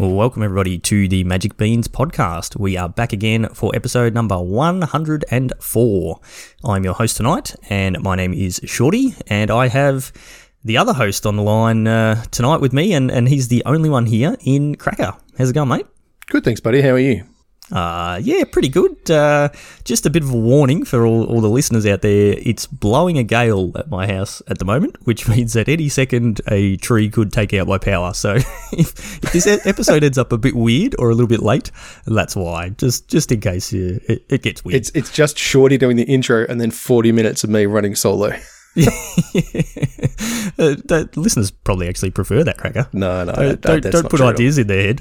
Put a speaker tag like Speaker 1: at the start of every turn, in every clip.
Speaker 1: Welcome everybody to the Magic Beans podcast. We are back again for episode number 104. I'm your host tonight, and my name is Shorty, and I have the other host on the line uh, tonight with me, and, and he's the only one here in Cracker. How's it going, mate?
Speaker 2: Good, thanks, buddy. How are you?
Speaker 1: Uh, yeah, pretty good. Uh, just a bit of a warning for all, all the listeners out there. It's blowing a gale at my house at the moment, which means that any second a tree could take out my power. So if, if this episode ends up a bit weird or a little bit late, that's why. Just just in case uh, it, it gets weird.
Speaker 2: It's it's just Shorty doing the intro and then 40 minutes of me running solo.
Speaker 1: uh, the listeners probably actually prefer that cracker.
Speaker 2: No, no,
Speaker 1: don't, don't, don't put ideas in their head.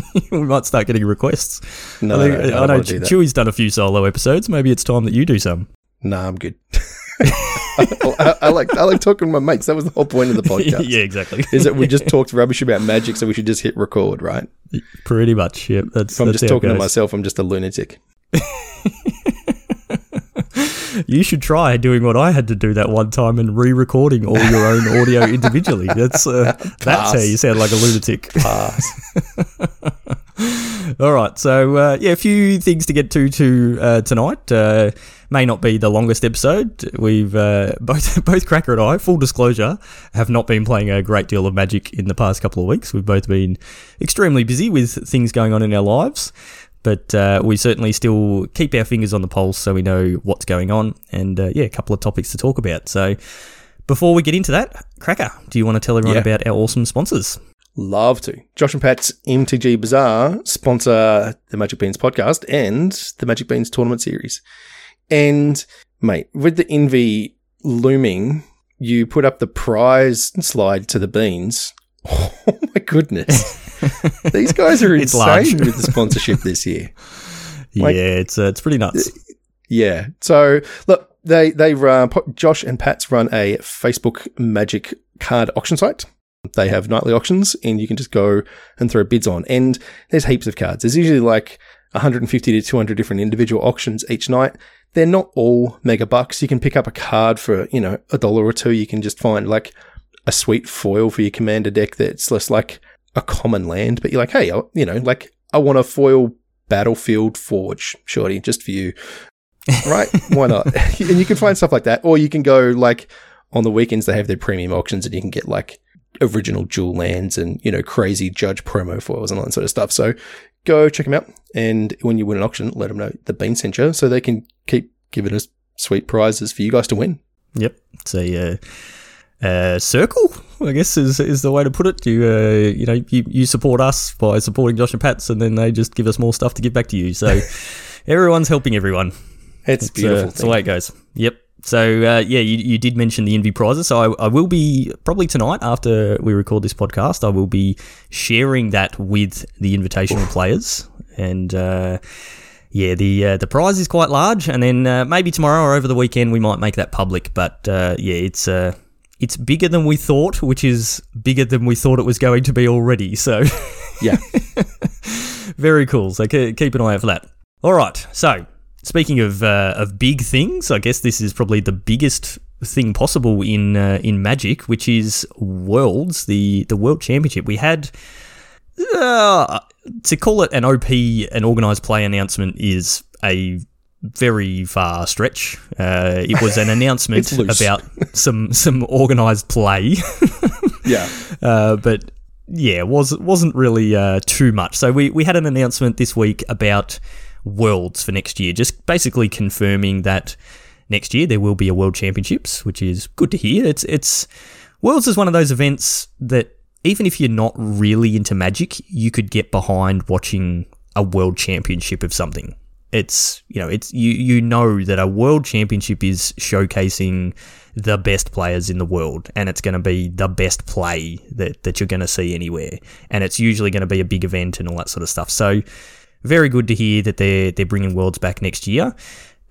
Speaker 1: we might start getting requests.
Speaker 2: No,
Speaker 1: I, think, I, I know Chewy's done a few solo episodes. Maybe it's time that you do some.
Speaker 2: No, nah, I'm good. I, I, like I like talking to my mates. That was the whole point of the podcast.
Speaker 1: yeah, exactly.
Speaker 2: Is that we just talked rubbish about magic, so we should just hit record, right?
Speaker 1: Pretty much. Yeah. That's.
Speaker 2: If I'm
Speaker 1: that's
Speaker 2: just talking to myself. I'm just a lunatic.
Speaker 1: You should try doing what I had to do that one time and re-recording all your own audio individually. That's uh, that's how you sound like a lunatic. all right, so uh, yeah, a few things to get to to uh, tonight. Uh, may not be the longest episode. We've uh, both both Cracker and I, full disclosure, have not been playing a great deal of Magic in the past couple of weeks. We've both been extremely busy with things going on in our lives. But uh, we certainly still keep our fingers on the pulse so we know what's going on. And uh, yeah, a couple of topics to talk about. So before we get into that, Cracker, do you want to tell everyone yeah. about our awesome sponsors?
Speaker 2: Love to. Josh and Pat's MTG Bazaar sponsor the Magic Beans podcast and the Magic Beans tournament series. And mate, with the Envy looming, you put up the prize slide to the beans. Oh my goodness. These guys are insane with the sponsorship this year.
Speaker 1: Like, yeah, it's uh, it's pretty nuts.
Speaker 2: Yeah. So look, they they run Josh and Pat's run a Facebook Magic card auction site. They have nightly auctions, and you can just go and throw bids on. And there's heaps of cards. There's usually like 150 to 200 different individual auctions each night. They're not all mega bucks. You can pick up a card for you know a dollar or two. You can just find like a sweet foil for your commander deck that's less like a common land, but you're like, hey, you know, like I want a foil battlefield forge, shorty, just for you. Right? Why not? and you can find stuff like that. Or you can go like on the weekends they have their premium auctions and you can get like original jewel lands and, you know, crazy judge promo foils and all that sort of stuff. So go check them out. And when you win an auction, let them know the Bean sent you so they can keep giving us sweet prizes for you guys to win.
Speaker 1: Yep. It's a uh, uh, circle, I guess is is the way to put it. You uh, you know you, you support us by supporting Josh and Pat's, and then they just give us more stuff to give back to you. So everyone's helping everyone.
Speaker 2: It's, it's uh, beautiful. Uh,
Speaker 1: it's the way it goes. Yep. So uh, yeah, you, you did mention the Envy prizes. So I, I, will be probably tonight after we record this podcast. I will be sharing that with the invitational players, and uh, yeah, the uh, the prize is quite large. And then uh, maybe tomorrow or over the weekend we might make that public. But uh, yeah, it's uh, it's bigger than we thought, which is bigger than we thought it was going to be already. So,
Speaker 2: yeah,
Speaker 1: very cool. So keep an eye out for that. All right. So speaking of uh, of big things, I guess this is probably the biggest thing possible in uh, in Magic, which is Worlds, the the World Championship. We had uh, to call it an OP, an organized play announcement is a very far stretch. Uh, it was an announcement about some some organised play.
Speaker 2: yeah,
Speaker 1: uh, but yeah, was wasn't really uh, too much. So we we had an announcement this week about worlds for next year, just basically confirming that next year there will be a world championships, which is good to hear. It's it's worlds is one of those events that even if you're not really into magic, you could get behind watching a world championship of something it's you know it's you you know that a world championship is showcasing the best players in the world and it's going to be the best play that, that you're going to see anywhere. And it's usually going to be a big event and all that sort of stuff. So very good to hear that they're they're bringing worlds back next year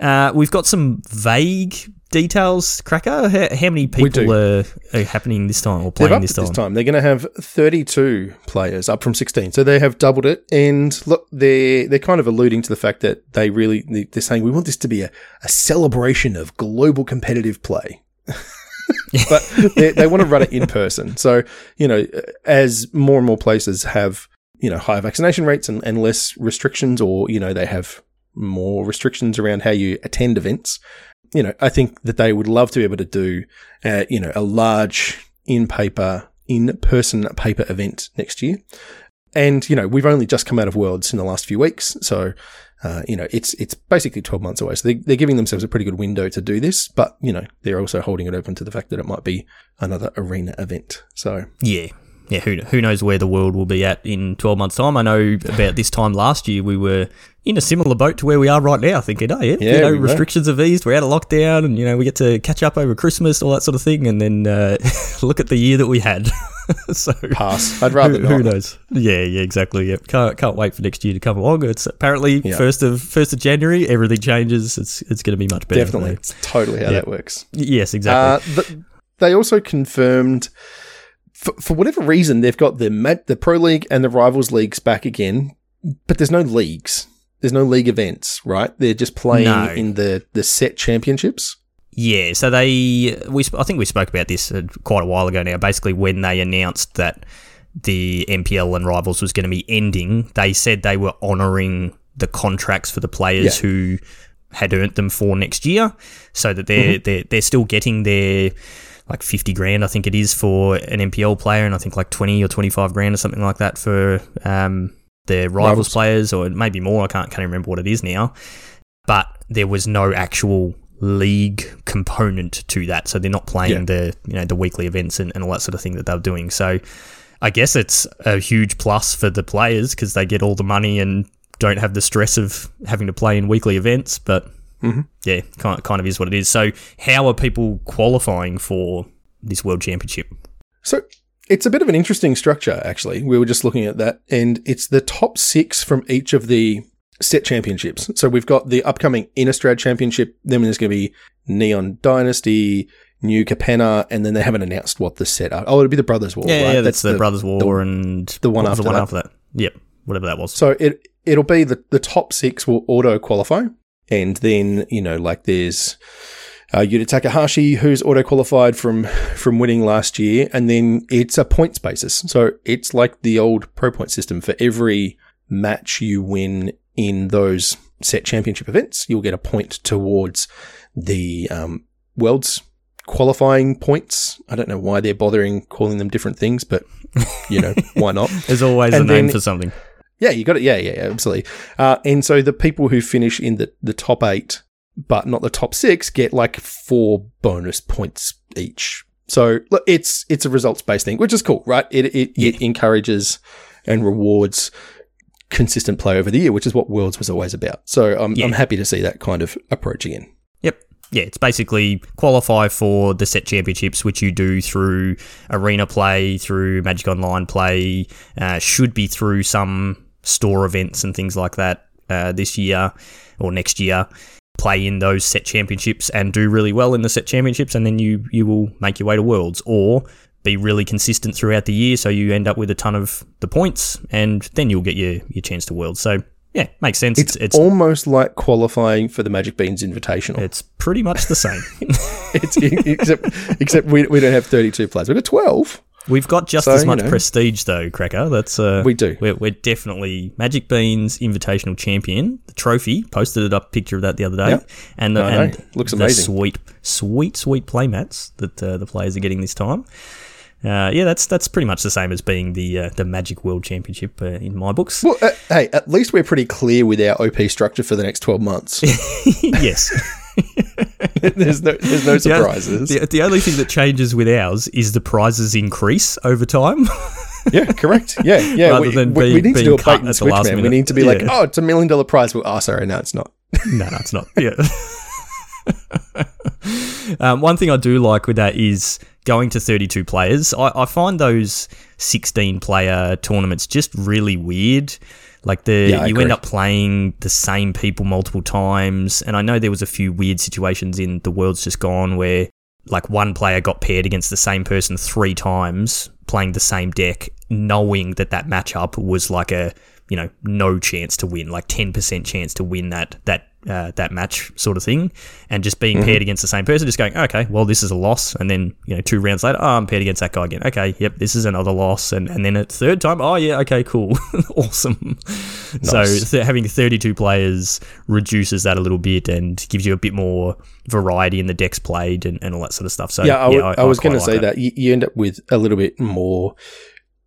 Speaker 1: uh, we've got some vague details, Cracker? How, how many people are, are, happening this time or playing this time?
Speaker 2: this time? They're going to have 32 players up from 16. So they have doubled it. And look, they're, they're kind of alluding to the fact that they really, they're saying we want this to be a, a celebration of global competitive play. but they, they want to run it in person. So, you know, as more and more places have you know, higher vaccination rates and, and less restrictions, or, you know, they have more restrictions around how you attend events. You know, I think that they would love to be able to do, uh, you know, a large in paper, in person paper event next year. And, you know, we've only just come out of Worlds in the last few weeks. So, uh, you know, it's it's basically 12 months away. So they, they're giving themselves a pretty good window to do this, but, you know, they're also holding it open to the fact that it might be another arena event. So,
Speaker 1: Yeah. Yeah, who, who knows where the world will be at in 12 months' time? I know about this time last year we were in a similar boat to where we are right now, thinking, oh, yeah,
Speaker 2: Yeah,
Speaker 1: you know, restrictions have eased, we're out of lockdown, and, you know, we get to catch up over Christmas, all that sort of thing. And then uh, look at the year that we had. so,
Speaker 2: pass. I'd rather
Speaker 1: who,
Speaker 2: not.
Speaker 1: who knows? Yeah, yeah, exactly. Yeah, can't can't wait for next year to come along. It's apparently
Speaker 2: Yeah.
Speaker 1: first of first of January. Everything changes. It's it's going to be much better.
Speaker 2: Definitely. It's totally how
Speaker 1: Yeah.
Speaker 2: that works.
Speaker 1: Yes, exactly.
Speaker 2: Uh, th- they also confirmed, for, for whatever reason, they've got the the Pro League and the Rivals leagues back again, but there's no leagues. There's no league events, right? They're just playing
Speaker 1: No.
Speaker 2: in the the set championships.
Speaker 1: Yeah, so they we I think we spoke about this uh, quite a while ago now. Basically, when they announced that the MPL and Rivals was going to be ending, they said they were honouring the contracts for the players
Speaker 2: Yeah.
Speaker 1: who had earned them for next year, so that they're
Speaker 2: Mm-hmm.
Speaker 1: they're they're still getting their like fifty grand, I think it is for an MPL player, and I think like twenty or twenty five grand or something like that for um, the rivals,
Speaker 2: Rivals.
Speaker 1: players, or maybe more. I can't can't remember what it is now, but there was no actual league component to that, so they're not playing
Speaker 2: Yeah.
Speaker 1: the you know the weekly events and, and all that sort of thing that they're doing. So I guess it's a huge plus for the players because they get all the money and don't have the stress of having to play in weekly events. But
Speaker 2: Mhm.
Speaker 1: yeah, kind kind of is what it is. So how are people qualifying for this world championship?
Speaker 2: So it's a bit of an interesting structure, actually. We were just looking at that, and it's the top six from each of the set championships. So we've got the upcoming Innistrad Championship, then there's going to be Neon Dynasty, New Capenna, and then they haven't announced what the set are. Oh, it'll be the Brothers War,
Speaker 1: Yeah,
Speaker 2: right?
Speaker 1: yeah, that's, the, Brothers War and
Speaker 2: the one after
Speaker 1: the one
Speaker 2: that.
Speaker 1: after that. Yep, whatever that was.
Speaker 2: So it it'll be the the top six will auto qualify, and then you know like there's uh, Yuta Takahashi who's auto qualified from from winning last year, and then it's a points basis. So it's like the old pro point system for every match you win in those set championship events, you'll get a point towards the um, world's qualifying points. I don't know why they're bothering calling them different things, but you know why not?
Speaker 1: There's always a
Speaker 2: And
Speaker 1: name
Speaker 2: then-
Speaker 1: for something.
Speaker 2: Yeah, you got it. Yeah, yeah, yeah, absolutely. Uh, and so the people who finish in the, the top eight, but not the top six, get like four bonus points each. So look, it's it's a results based thing, which is cool, right? It it, it encourages and rewards consistent play over the year, which is what Worlds was always about. So I'm
Speaker 1: Yeah.
Speaker 2: I'm happy to see that kind of approach again.
Speaker 1: Yep. Yeah, it's basically qualify for the set championships, which you do through arena play, through Magic Online play, uh, should be through some store events and things like that uh, this year or next year. Play in those set championships and do really well in the set championships, and then you you will make your way to Worlds or be really consistent throughout the year, so you end up with a ton of the points, and then you'll get your your chance to Worlds. So yeah, makes sense.
Speaker 2: It's,
Speaker 1: It's it's
Speaker 2: almost like qualifying for the Magic Beans Invitational.
Speaker 1: it's pretty much the same.
Speaker 2: It's except except we, we don't have 32 players. We've got 12.
Speaker 1: We've got just
Speaker 2: So,
Speaker 1: as
Speaker 2: you
Speaker 1: much
Speaker 2: know.
Speaker 1: prestige though, Cracker. That's uh,
Speaker 2: We do.
Speaker 1: We're, we're definitely Magic Beans Invitational Champion. The trophy posted it up picture of that the other day,
Speaker 2: Yep.
Speaker 1: and the
Speaker 2: know.
Speaker 1: and
Speaker 2: Looks
Speaker 1: the
Speaker 2: amazing.
Speaker 1: Sweet, sweet, sweet playmats that uh, the players are getting this time. Uh, yeah, that's that's pretty much the same as being the uh, the Magic World Championship uh, in my books.
Speaker 2: Well, uh, hey, at least we're pretty clear with our OP structure for the next 12 months.
Speaker 1: yes.
Speaker 2: there's no there's no surprises.
Speaker 1: The, the only thing that changes with ours is the prizes increase over time.
Speaker 2: Yeah, correct. Yeah, yeah.
Speaker 1: Rather
Speaker 2: we,
Speaker 1: than
Speaker 2: we, we
Speaker 1: being-
Speaker 2: need to do
Speaker 1: being
Speaker 2: a bait and switch,
Speaker 1: last
Speaker 2: man. We need to be like, oh, it's a million dollar prize. Well, oh, sorry, no, it's not.
Speaker 1: no, no, it's not. Yeah. um, one thing I do like with that is going to 32 players. I, I find those 16 player tournaments just really weird. Like the
Speaker 2: Yeah,
Speaker 1: you
Speaker 2: agree.
Speaker 1: end up playing the same people multiple times, and I know there was a few weird situations in the world's just gone where like one player got paired against the same person three times playing the same deck, knowing that that matchup was like a you know no chance to win, like ten percent chance to win that that uh, that match sort of thing, and just being paired against the same person, just going, okay, well, this is a loss, and then you know two rounds later, oh, I'm paired against that guy again. Okay, yep, this is another loss, and and then at third time, oh yeah, okay, cool, awesome. So th- having 32 players reduces that a little bit and gives you a bit more variety in the decks played and, and all that sort of stuff. So
Speaker 2: yeah, I, w- I was
Speaker 1: quite
Speaker 2: going to
Speaker 1: like
Speaker 2: say that, You, you end up with a little bit more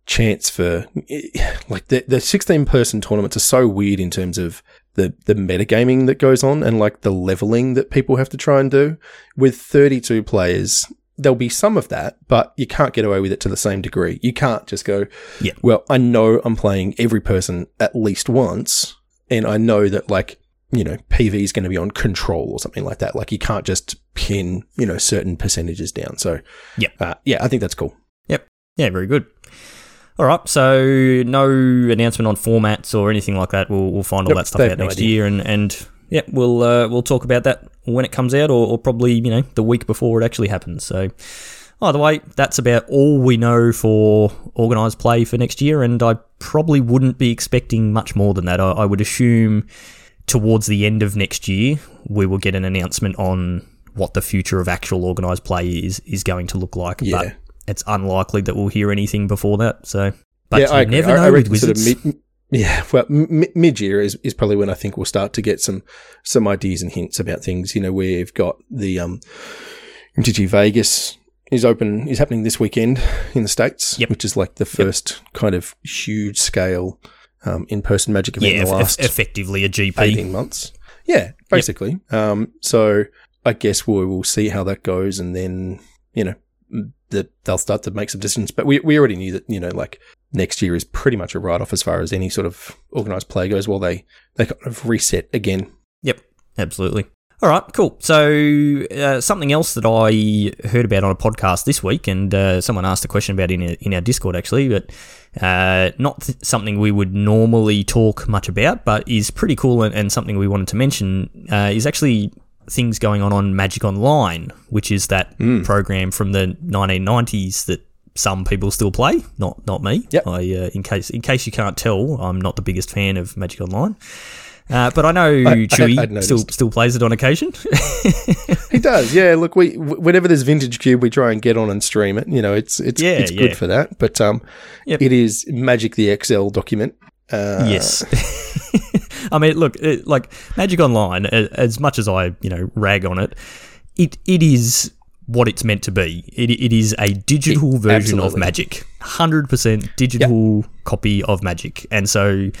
Speaker 2: chance for like the the 16 person tournaments are so weird in terms of the the metagaming that goes on and like the leveling that people have to try and do with 32 players there'll be some of that but you can't get away with it to the same degree you can't just go
Speaker 1: Yeah.
Speaker 2: well i know i'm playing every person at least once and i know that like you know pv is going to be on control or something like that like you can't just pin you know certain percentages down so
Speaker 1: Yeah.
Speaker 2: uh, yeah i think that's cool
Speaker 1: Yep. Yeah, very good. All right, so no announcement on formats or anything like that. We'll, we'll find all
Speaker 2: Nope,
Speaker 1: that stuff out
Speaker 2: no
Speaker 1: next
Speaker 2: idea.
Speaker 1: year, and, and yeah, we'll uh, we'll talk about that when it comes out, or, or probably you know the week before it actually happens. So either way, that's about all we know for organised play for next year, and I probably wouldn't be expecting much more than that. I, I would assume towards the end of next year we will get an announcement on what the future of actual organised play is is going to look like.
Speaker 2: Yeah.
Speaker 1: But it's unlikely that we'll hear anything before that. So, but
Speaker 2: yeah i agree
Speaker 1: never
Speaker 2: I,
Speaker 1: know
Speaker 2: I
Speaker 1: with
Speaker 2: reckon sort of
Speaker 1: Wizards.
Speaker 2: mid, yeah well m- mid-year is, is probably when i think we'll start to get some some ideas and hints about things you know we've got the um mtg vegas is open is happening this weekend in the states
Speaker 1: Yep.
Speaker 2: which is like the first kind of huge scale um, in-person magic event
Speaker 1: yeah,
Speaker 2: in the
Speaker 1: eff-
Speaker 2: last
Speaker 1: effectively a GP.
Speaker 2: 18 months. Yeah, basically. Um, so I guess we will see how that goes and then, you know, that they'll start to make some decisions. But we, we already knew that, you know, like next year is pretty much a write off as far as any sort of organized play goes. Well, they, they kind of reset again.
Speaker 1: Yep, absolutely. All right, cool. So uh, something else that I heard about on a podcast this week, and uh, someone asked a question about in our, in our Discord actually, but uh, not th- something we would normally talk much about, but is pretty cool and, and something we wanted to mention uh, is actually things going on on Magic Online, which is that program from the 1990s that some people still play, not not me.
Speaker 2: Yep.
Speaker 1: I, uh, in case in case you can't tell, I'm not the biggest fan of Magic Online. Uh, but I know
Speaker 2: I-
Speaker 1: Chewy
Speaker 2: I'd
Speaker 1: still still plays it on occasion.
Speaker 2: He does. Yeah. Look, we, whenever there's vintage cube, we try and get on and stream it. You know, it's, it's,
Speaker 1: Yeah,
Speaker 2: it's
Speaker 1: yeah.
Speaker 2: good for that. But, um,
Speaker 1: Yep.
Speaker 2: it is Magic the XL document. Uh,
Speaker 1: yes. I mean, look, it, like Magic Online, as much as I you know rag on it, it it is what it's meant to be. It, it is a digital version of. Magic, hundred percent digital copy of Magic, and so.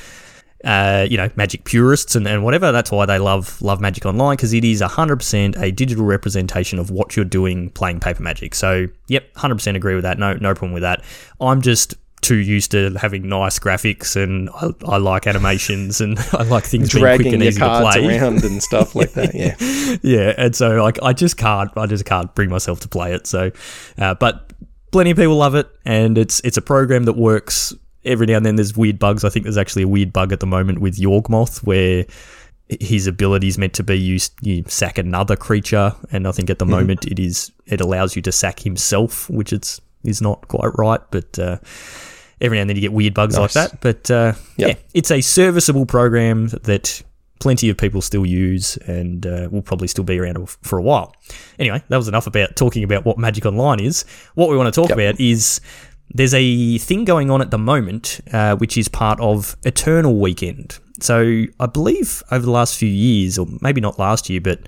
Speaker 1: Uh, you know, Magic purists and, and whatever. That's why they love love Magic Online because it is hundred percent a digital representation of what you're doing playing Paper Magic. So, yep, hundred percent agree with that. No, no problem with that. I'm just too used to having nice graphics and I, I like animations and I like things being quick
Speaker 2: Dragging
Speaker 1: and easy to play.
Speaker 2: around and stuff like that. Yeah.
Speaker 1: yeah, and so like I just can't, I just can't bring myself to play it. So, uh, but plenty of people love it, and it's it's a program that works. Every now and then, there's weird bugs. I think there's actually a weird bug at the moment with Yawgmoth where his ability is meant to be you, you sack another creature, and I think at the moment it is it allows you to sack himself, which it's is not quite right, but. Uh, Every now and then you get weird bugs like that, but uh,
Speaker 2: Yep.
Speaker 1: yeah, it's a serviceable program that plenty of people still use and uh, will probably still be around for a while. Anyway, that was enough about talking about what Magic Online is. What we want to talk
Speaker 2: Yep.
Speaker 1: about is there's a thing going on at the moment, uh, which is part of Eternal Weekend. So I believe over the last few years, or maybe not last year, but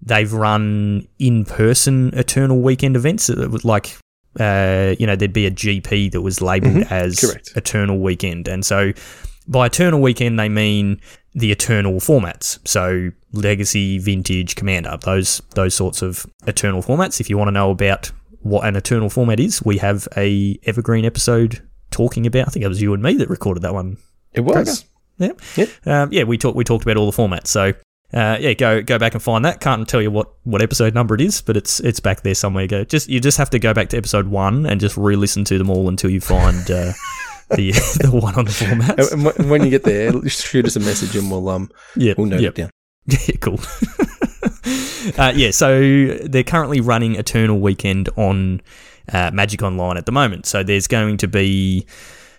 Speaker 1: they've run in-person Eternal Weekend events. Was like, uh, you know, there'd be a GP that was labeled as
Speaker 2: correct.
Speaker 1: Eternal Weekend, and so by Eternal Weekend they mean the Eternal formats. So Legacy, Vintage, Commander, those those sorts of Eternal formats. If you want to know about what an Eternal format is, we have a Evergreen episode talking about. I think it was you and me that recorded that one.
Speaker 2: It was.
Speaker 1: Yeah,
Speaker 2: Yep.
Speaker 1: um, yeah. We talked we talked about all the formats. So. Uh, yeah, go go back and find that. Can't tell you what, what episode number it is, but it's it's back there somewhere. Go just you just have to go back to episode one and just re-listen to them all until you find uh, the the one on the format.
Speaker 2: And when- you get there, shoot us a message and we'll um
Speaker 1: Yeah,
Speaker 2: we'll note
Speaker 1: yeah.
Speaker 2: it down.
Speaker 1: Yeah, cool. uh, yeah, so they're currently running Eternal Weekend on uh, Magic Online at the moment. So there's going to be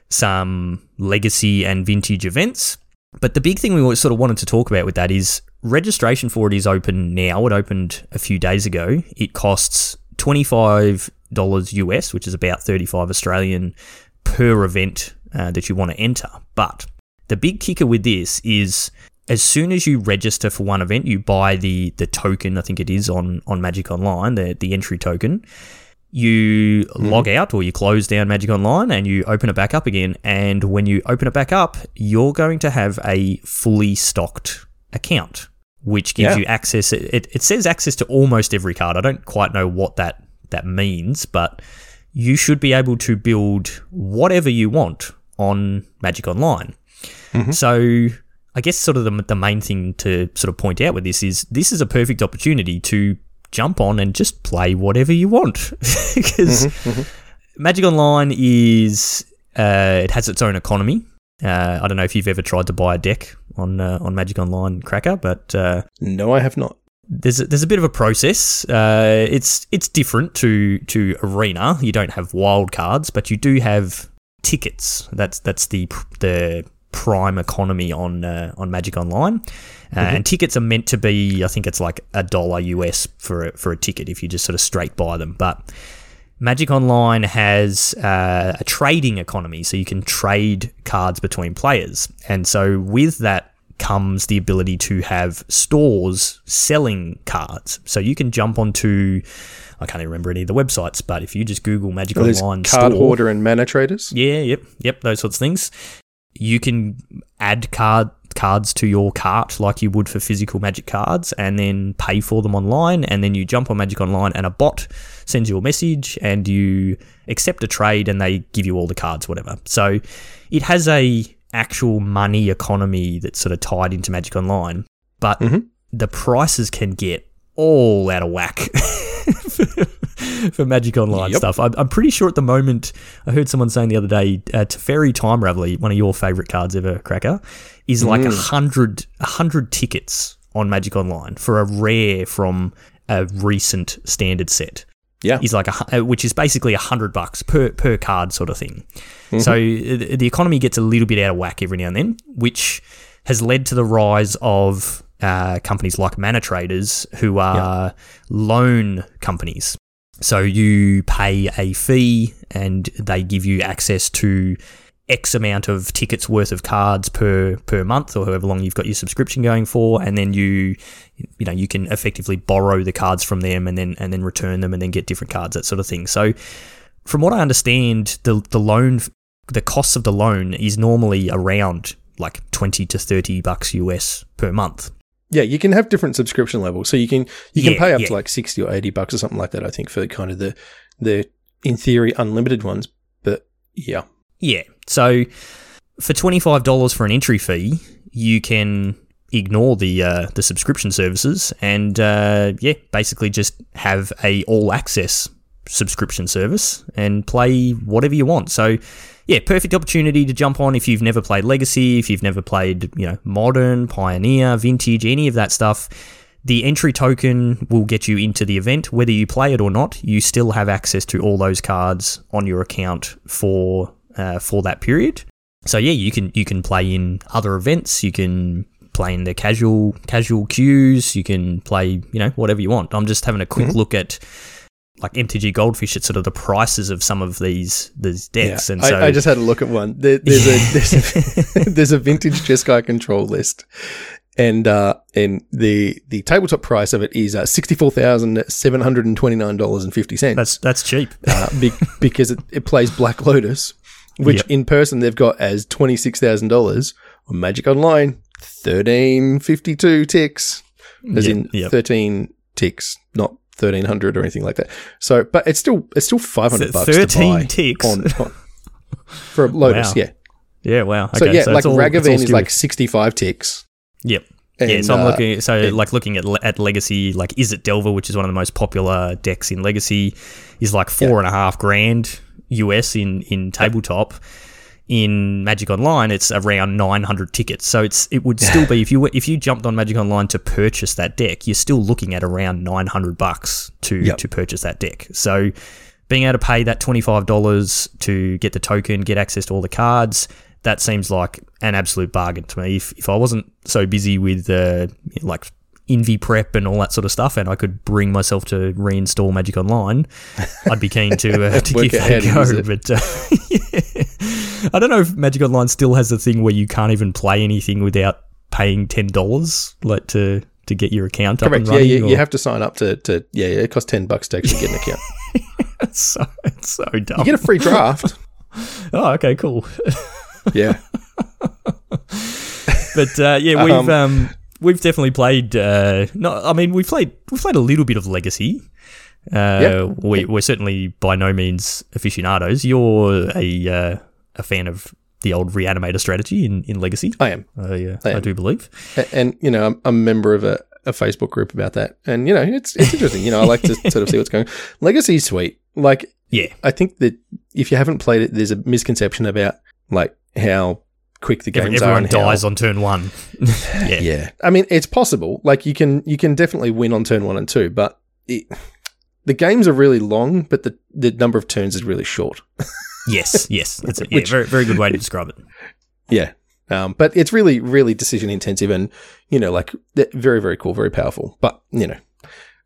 Speaker 1: some legacy and vintage events. But the big thing we sort of wanted to talk about with that is registration for it is open now. It opened a few days ago. It costs $25 US, which is about 35 Australian per event uh, that you want to enter. But the big kicker with this is as soon as you register for one event, you buy the the token. I think it is on on Magic Online, the the entry token. You mm. log out or you close down Magic Online and you open it back up again. And when you open it back up, you're going to have a fully stocked account, which gives yeah. you access. It, it says access to almost every card. I don't quite know what that that means, but you should be able to build whatever you want on Magic Online. Mm-hmm. So I guess sort of the, the main thing to sort of point out with this is this is a perfect opportunity to jump on and just play whatever you want because mm-hmm, mm-hmm. Magic Online is uh, it has its own economy. Uh, I don't know if you've ever tried to buy a deck on uh, on Magic Online Cracker, but uh,
Speaker 2: no, I have not.
Speaker 1: There's a, there's a bit of a process. Uh, it's it's different to to Arena. You don't have wild cards, but you do have tickets. That's that's the the prime economy on uh, on Magic Online, uh, mm-hmm. and tickets are meant to be. I think it's like a dollar US for a, for a ticket if you just sort of straight buy them. But Magic Online has uh, a trading economy, so you can trade cards between players, and so with that comes the ability to have stores selling cards. So you can jump onto I can't even remember any of the websites, but if you just Google Magic oh, Online
Speaker 2: card
Speaker 1: store,
Speaker 2: hoarder and mana traders,
Speaker 1: yeah, yep, yep, those sorts of things. You can add card cards to your cart like you would for physical magic cards and then pay for them online and then you jump on magic online and a bot sends you a message and you accept a trade and they give you all the cards whatever so it has a actual money economy that's sort of tied into magic online but mm-hmm. the prices can get all out of whack for Magic Online yep. stuff. I'm, I'm, pretty sure at the moment, I heard someone saying the other day, uh, Teferi Time Raveler, one of your favorite cards ever, Cracker, is like a mm. hundred, a hundred tickets on Magic Online for a rare from a recent standard set.
Speaker 2: Yeah,
Speaker 1: is like a uh, which is basically a hundred bucks per per card sort of thing. Mm-hmm. So uh, the economy gets a little bit out of whack every now and then, which has led to the rise of uh, companies like Mana Traders, who are yeah. loan companies. So you pay a fee and they give you access to X amount of tickets worth of cards per per month or however long you've got your subscription going for, and then you you know you can effectively borrow the cards from them and then and then return them and then get different cards that sort of thing. So from what I understand, the the loan the cost of the loan is normally around like 20 to 30 bucks US per month.
Speaker 2: Yeah, you can have different subscription levels. So you can you can yeah, pay up yeah. to like sixty or eighty bucks or something like that. I think for kind of the the in theory unlimited ones. But yeah,
Speaker 1: yeah. So for twenty five dollars for an entry fee, you can ignore the uh, the subscription services and uh, yeah, basically just have a all access subscription service and play whatever you want. So yeah, perfect opportunity to jump on if you've never played Legacy, if you've never played, you know, Modern, Pioneer, Vintage, any of that stuff. The entry token will get you into the event. Whether you play it or not, you still have access to all those cards on your account for uh, for that period. So yeah, you can you can play in other events. You can play in the casual casual queues. You can play you know whatever you want. I'm just having a quick mm-hmm. look at like MTG Goldfish at sort of the prices of some of these these decks.
Speaker 2: Yeah,
Speaker 1: and so
Speaker 2: I, I, just had a look at one. There, there's a there's a, there's a vintage Jeskai control list, and uh, and the the tabletop price of it is uh, sixty four thousand seven hundred and twenty nine dollars and fifty cents.
Speaker 1: That's that's cheap
Speaker 2: uh, be, because it, it plays Black Lotus, which yep. in person they've got as twenty six thousand dollars on Magic Online thirteen fifty two ticks, as yep, in yep. thirteen ticks, not thirteen hundred or anything like that. So, but it's still it's still five hundred bucks. Thirteen ticks on, on, for a Lotus. Wow. Yeah.
Speaker 1: Yeah. Wow.
Speaker 2: Okay, so yeah, so like all, Ragavan is like sixty five ticks.
Speaker 1: Yep. And, yeah, so I'm uh, looking. So and, like looking at at Legacy, like is it Delver, which is one of the most popular decks in Legacy, is like four yeah. and a half grand US in in tabletop in Magic Online, it's around 900 tickets. So it's it would still be if you if you jumped on Magic Online to purchase that deck, you're still looking at around 900 bucks to yep. to purchase that deck. So being able to pay that $25 to get the token, get access to all the cards, that seems like an absolute bargain to me. If, if I wasn't so busy with uh, like Invi prep and all that sort of stuff, and I could bring myself to reinstall Magic Online, I'd be keen to, uh, to give that a
Speaker 2: how to use
Speaker 1: go. But uh, yeah. I don't know if Magic Online still has the thing where you can't even play anything without paying ten dollars, like to to get your account up
Speaker 2: Correct.
Speaker 1: and
Speaker 2: Yeah,
Speaker 1: running.
Speaker 2: you,
Speaker 1: or-
Speaker 2: you have to sign up to, to yeah, yeah, it costs ten bucks to actually get an account.
Speaker 1: it's so it's so dumb.
Speaker 2: You get a free draft.
Speaker 1: oh, okay, cool.
Speaker 2: yeah.
Speaker 1: But uh, yeah, we've
Speaker 2: Um,
Speaker 1: um, we've definitely played. Uh, no, I mean we've played we've played a little bit of Legacy. Uh,
Speaker 2: Yeah.
Speaker 1: we, we're certainly by no means aficionados. You're a uh, a fan of the old reanimator strategy in, in Legacy.
Speaker 2: I am.
Speaker 1: I, uh,
Speaker 2: I
Speaker 1: I
Speaker 2: am.
Speaker 1: do believe.
Speaker 2: And, you know, I'm, I'm a member of a, a Facebook group about that. And, you know, it's it's interesting. You know, I like to sort of see what's going on. Legacy's sweet. Like,
Speaker 1: Yeah,
Speaker 2: I think that if you haven't played it, there's a misconception about, like, how quick the
Speaker 1: Every-
Speaker 2: games are.
Speaker 1: everyone
Speaker 2: and how-
Speaker 1: dies on turn one. yeah.
Speaker 2: Yeah. I mean, it's possible. Like, you can you can definitely win on turn one and two, but it, the games are really long, but the, the number of turns is really short.
Speaker 1: Yes, yes, that's a yeah,
Speaker 2: Which-
Speaker 1: very very good way to describe it.
Speaker 2: Yeah. Um, but it's really, really decision intensive and, you know, like very, very cool, very powerful, but, you know,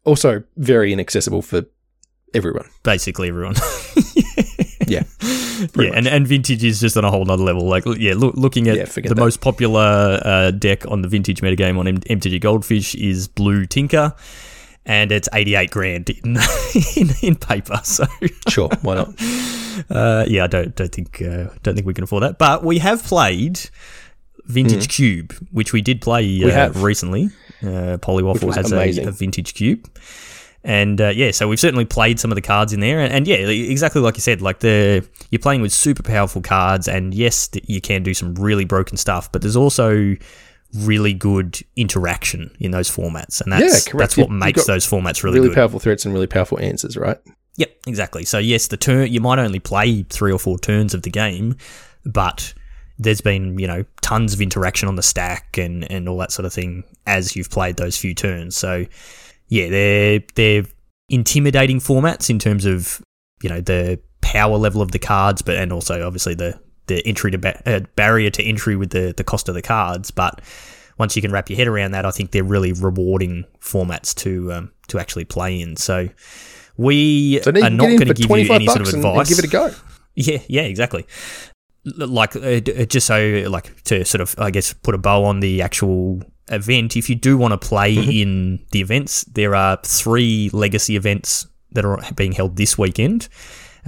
Speaker 2: also very inaccessible for everyone.
Speaker 1: Basically, everyone.
Speaker 2: Yeah,
Speaker 1: yeah, yeah, and, and vintage is just on a whole nother level. Like, yeah, loo- looking at
Speaker 2: Yeah,
Speaker 1: the
Speaker 2: that.
Speaker 1: most popular uh, deck on the vintage metagame on M- MTG Goldfish is Blue Tinker, and it's eighty eight grand in, in in paper. So,
Speaker 2: Sure. Why not?
Speaker 1: uh, yeah, I don't don't think uh, don't think we can afford that. But we have played Vintage Cube, which we did play uh,
Speaker 2: have.
Speaker 1: recently. Uh, Polywaffle has a, a Vintage Cube. And uh, yeah, so we've certainly played some of the cards in there, and, and yeah, exactly like you said, like the you're playing with super powerful cards, and yes, you can do some really broken stuff, but there's also really good interaction in those formats, and that's
Speaker 2: Yeah,
Speaker 1: that's what
Speaker 2: You-
Speaker 1: makes those formats really,
Speaker 2: Really
Speaker 1: good.
Speaker 2: powerful threats and really powerful answers, right?
Speaker 1: Yep, exactly. So yes, the turn you might only play three or four turns of the game, but there's been you know tons of interaction on the stack and and all that sort of thing as you've played those few turns. So yeah, they're they're intimidating formats in terms of you know the power level of the cards, but and also obviously the the entry to ba- uh, barrier to entry with the the cost of the cards, but once you can wrap your head around that, I think they're really rewarding formats to um, to actually play in. So we
Speaker 2: So
Speaker 1: are not going to give you any sort of
Speaker 2: and, and
Speaker 1: advice.
Speaker 2: give it a go.
Speaker 1: Yeah, yeah, exactly. Like uh, uh, just so like to sort of I guess put a bow on the actual event. If you do want to play
Speaker 2: Mm-hmm.
Speaker 1: in the events, there are three legacy events that are being held this weekend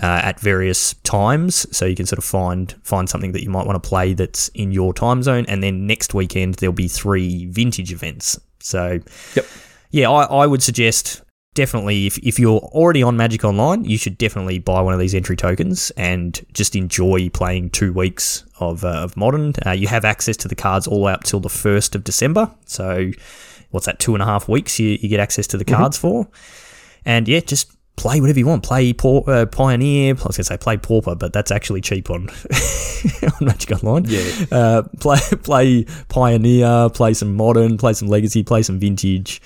Speaker 1: uh, at various times. So you can sort of find find something that you might want to play that's in your time zone, and then next weekend there'll be three vintage events. So
Speaker 2: Yep.
Speaker 1: yeah, I, I would suggest definitely if, if you're already on Magic Online, you should definitely buy one of these entry tokens and just enjoy playing two weeks of, uh, of Modern. Uh, you have access to the cards all the way up till the 1st of December. So, what's that, two and a half weeks you, you get access to the cards for? And yeah, just play whatever you want. Play Pau- uh, Pioneer. I was going to say play Pauper, but that's actually cheap on, on Magic Online.
Speaker 2: Yeah.
Speaker 1: Uh, play play Pioneer, play some Modern, play some Legacy, play some Vintage,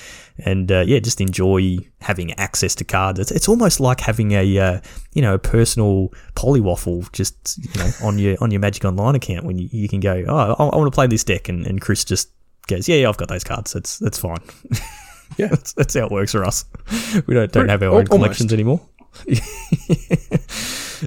Speaker 1: and uh, yeah, just enjoy having access to cards. It's, it's almost like having a uh, you know a personal polywaffle just you know on your on your Magic Online account when you, you can go, oh, I, I want to play this deck, and, and Chris just goes, yeah, yeah, I've got those cards. That's that's fine.
Speaker 2: Yeah.
Speaker 1: that's, that's how it works for us. We don't don't have our own collections anymore.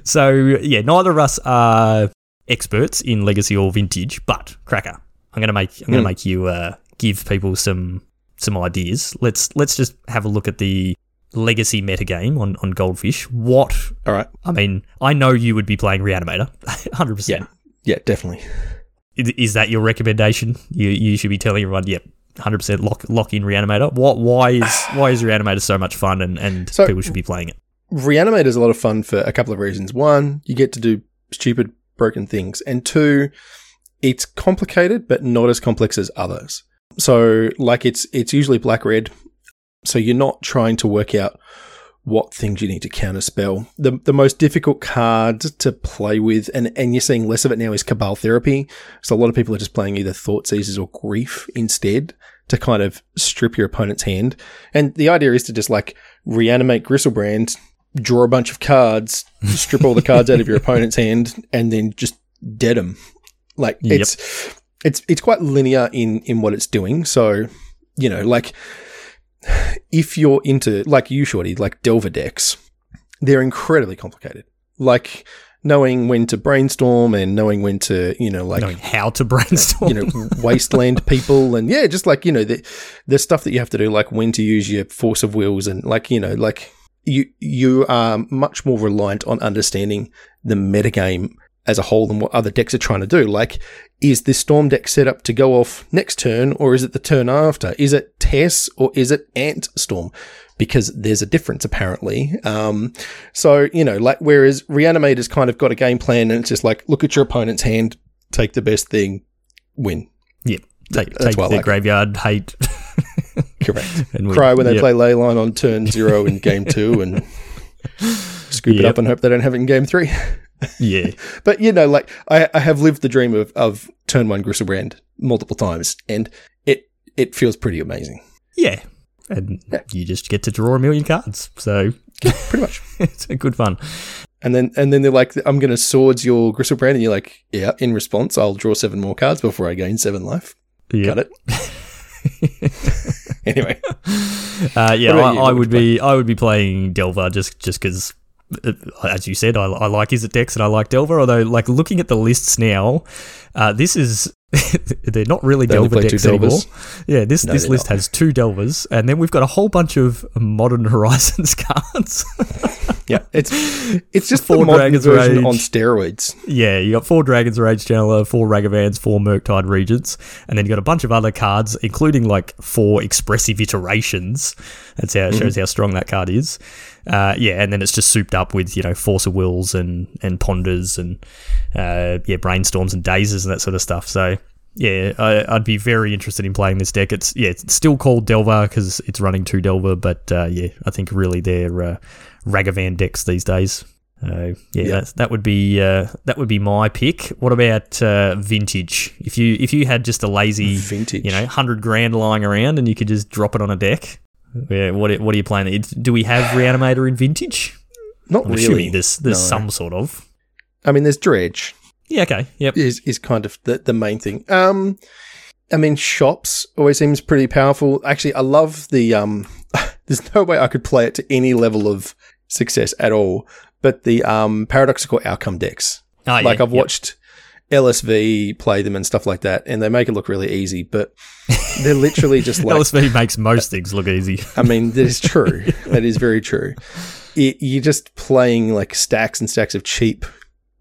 Speaker 1: so yeah, neither of us are experts in legacy or vintage, but cracker, I'm gonna make I'm gonna
Speaker 2: Hmm.
Speaker 1: make you uh, give people some some ideas. Let's let's just have a look at the legacy metagame on on Goldfish. What
Speaker 2: All right.
Speaker 1: I mean, I know you would be playing Reanimator, hundred percent.
Speaker 2: Yeah, Yeah, definitely.
Speaker 1: Is that your recommendation? You you should be telling everyone, yep. Hundred percent lock lock in Reanimator. What? Why is why is Reanimator so much fun and, and
Speaker 2: So-
Speaker 1: people should be playing it?
Speaker 2: Reanimate is a lot of fun for a couple of reasons. One, you get to do stupid, broken things. And two, it's complicated, but not as complex as others. So, like, it's it's usually black red. So you're not trying to work out what things you need to counterspell. The the most difficult card to play with, and, and you're seeing less of it now, is Cabal Therapy. So a lot of people are just playing either Thoughtseizes or Grief instead to kind of strip your opponent's hand. And the idea is to just like reanimate Griselbrand, draw a bunch of cards, strip all the cards out of your opponent's hand, and then just dead them. Like
Speaker 1: Yep.
Speaker 2: it's it's it's quite linear in in what it's doing. So you know, like if you're into like you, Shorty, like Delver decks, they're incredibly complicated. Like knowing when to brainstorm and knowing when to you know like
Speaker 1: Knowing how to brainstorm.
Speaker 2: you know wasteland people and yeah just like you know the the stuff that you have to do like when to use your force of wills and like you know like you you are much more reliant on understanding the metagame as a whole than what other decks are trying to do like is this storm deck set up to go off next turn or is it the turn after is it tess or is it ant storm because there's a difference apparently um, so you know like whereas reanimator's kind of got a game plan and it's just like look at your opponent's hand take the best thing win
Speaker 1: Yep. Take,
Speaker 2: That's
Speaker 1: take their
Speaker 2: like
Speaker 1: graveyard hate.
Speaker 2: Correct.
Speaker 1: and.
Speaker 2: Cry when they
Speaker 1: Yep.
Speaker 2: play Leyline on turn zero in game two and scoop it up and hope they don't have it in game three.
Speaker 1: Yeah.
Speaker 2: But you know, like I, I have lived the dream of, of turn one Griselbrand multiple times and it it feels pretty amazing.
Speaker 1: Yeah. And
Speaker 2: Yeah.
Speaker 1: you just get to draw a million cards. So
Speaker 2: Pretty much.
Speaker 1: it's a good fun.
Speaker 2: And then and then they're like, I'm gonna swords your Griselbrand and you're like, Yeah, in response, I'll draw seven more cards before I gain seven life.
Speaker 1: Yeah.
Speaker 2: Got it. anyway.
Speaker 1: Uh, yeah, I. I would be I would be playing Delver just just because, as you said, I, I like Izzet decks and I like Delver. Although, like looking at the lists now, uh, this is they're not really
Speaker 2: They
Speaker 1: Delver decks anymore. Yeah, this
Speaker 2: No,
Speaker 1: this list
Speaker 2: not.
Speaker 1: has two Delvers, and then we've got a whole bunch of Modern Horizons cards.
Speaker 2: Yeah. It's it's just
Speaker 1: Four Dragons
Speaker 2: version
Speaker 1: Rage.
Speaker 2: on steroids.
Speaker 1: Yeah, you got four Dragon's Rage Channeler, four Ragavans, four Murktide Regents, and then you got a bunch of other cards, including like four expressive iterations. That's how it shows how strong that card is. Uh, yeah, and then it's just souped up with you know Force of Wills and and Ponders and uh, yeah Brainstorms and Dazes and that sort of stuff. So yeah, I, I'd be very interested in playing this deck. It's yeah, it's still called Delver because it's running two Delver, but uh, yeah, I think really they're uh, Ragavan decks these days. Uh, yeah,
Speaker 2: Yeah.
Speaker 1: That, that would be uh, that would be my pick. What about uh, vintage? If you if you had just a lazy,
Speaker 2: Vintage.
Speaker 1: you know, hundred grand lying around and you could just drop it on a deck, yeah, what what are you playing? Do we have Reanimator in vintage?
Speaker 2: Not
Speaker 1: I'm
Speaker 2: really.
Speaker 1: there's there's
Speaker 2: No.
Speaker 1: some sort of.
Speaker 2: I mean, there's dredge
Speaker 1: Yeah. Okay. Yep.
Speaker 2: is is kind of the the main thing. Um, I mean, shops always seems pretty powerful. Actually, I love the um. there's no way I could play it to any level of success at all. But the um paradoxical outcome decks,
Speaker 1: Ah, yeah.
Speaker 2: like I've
Speaker 1: yep.
Speaker 2: watched LSV play them and stuff like that, and they make it look really easy. But they're literally just like
Speaker 1: LSV makes most things look easy.
Speaker 2: I mean, that is true. that is very true. It, you're just playing like stacks and stacks of cheap,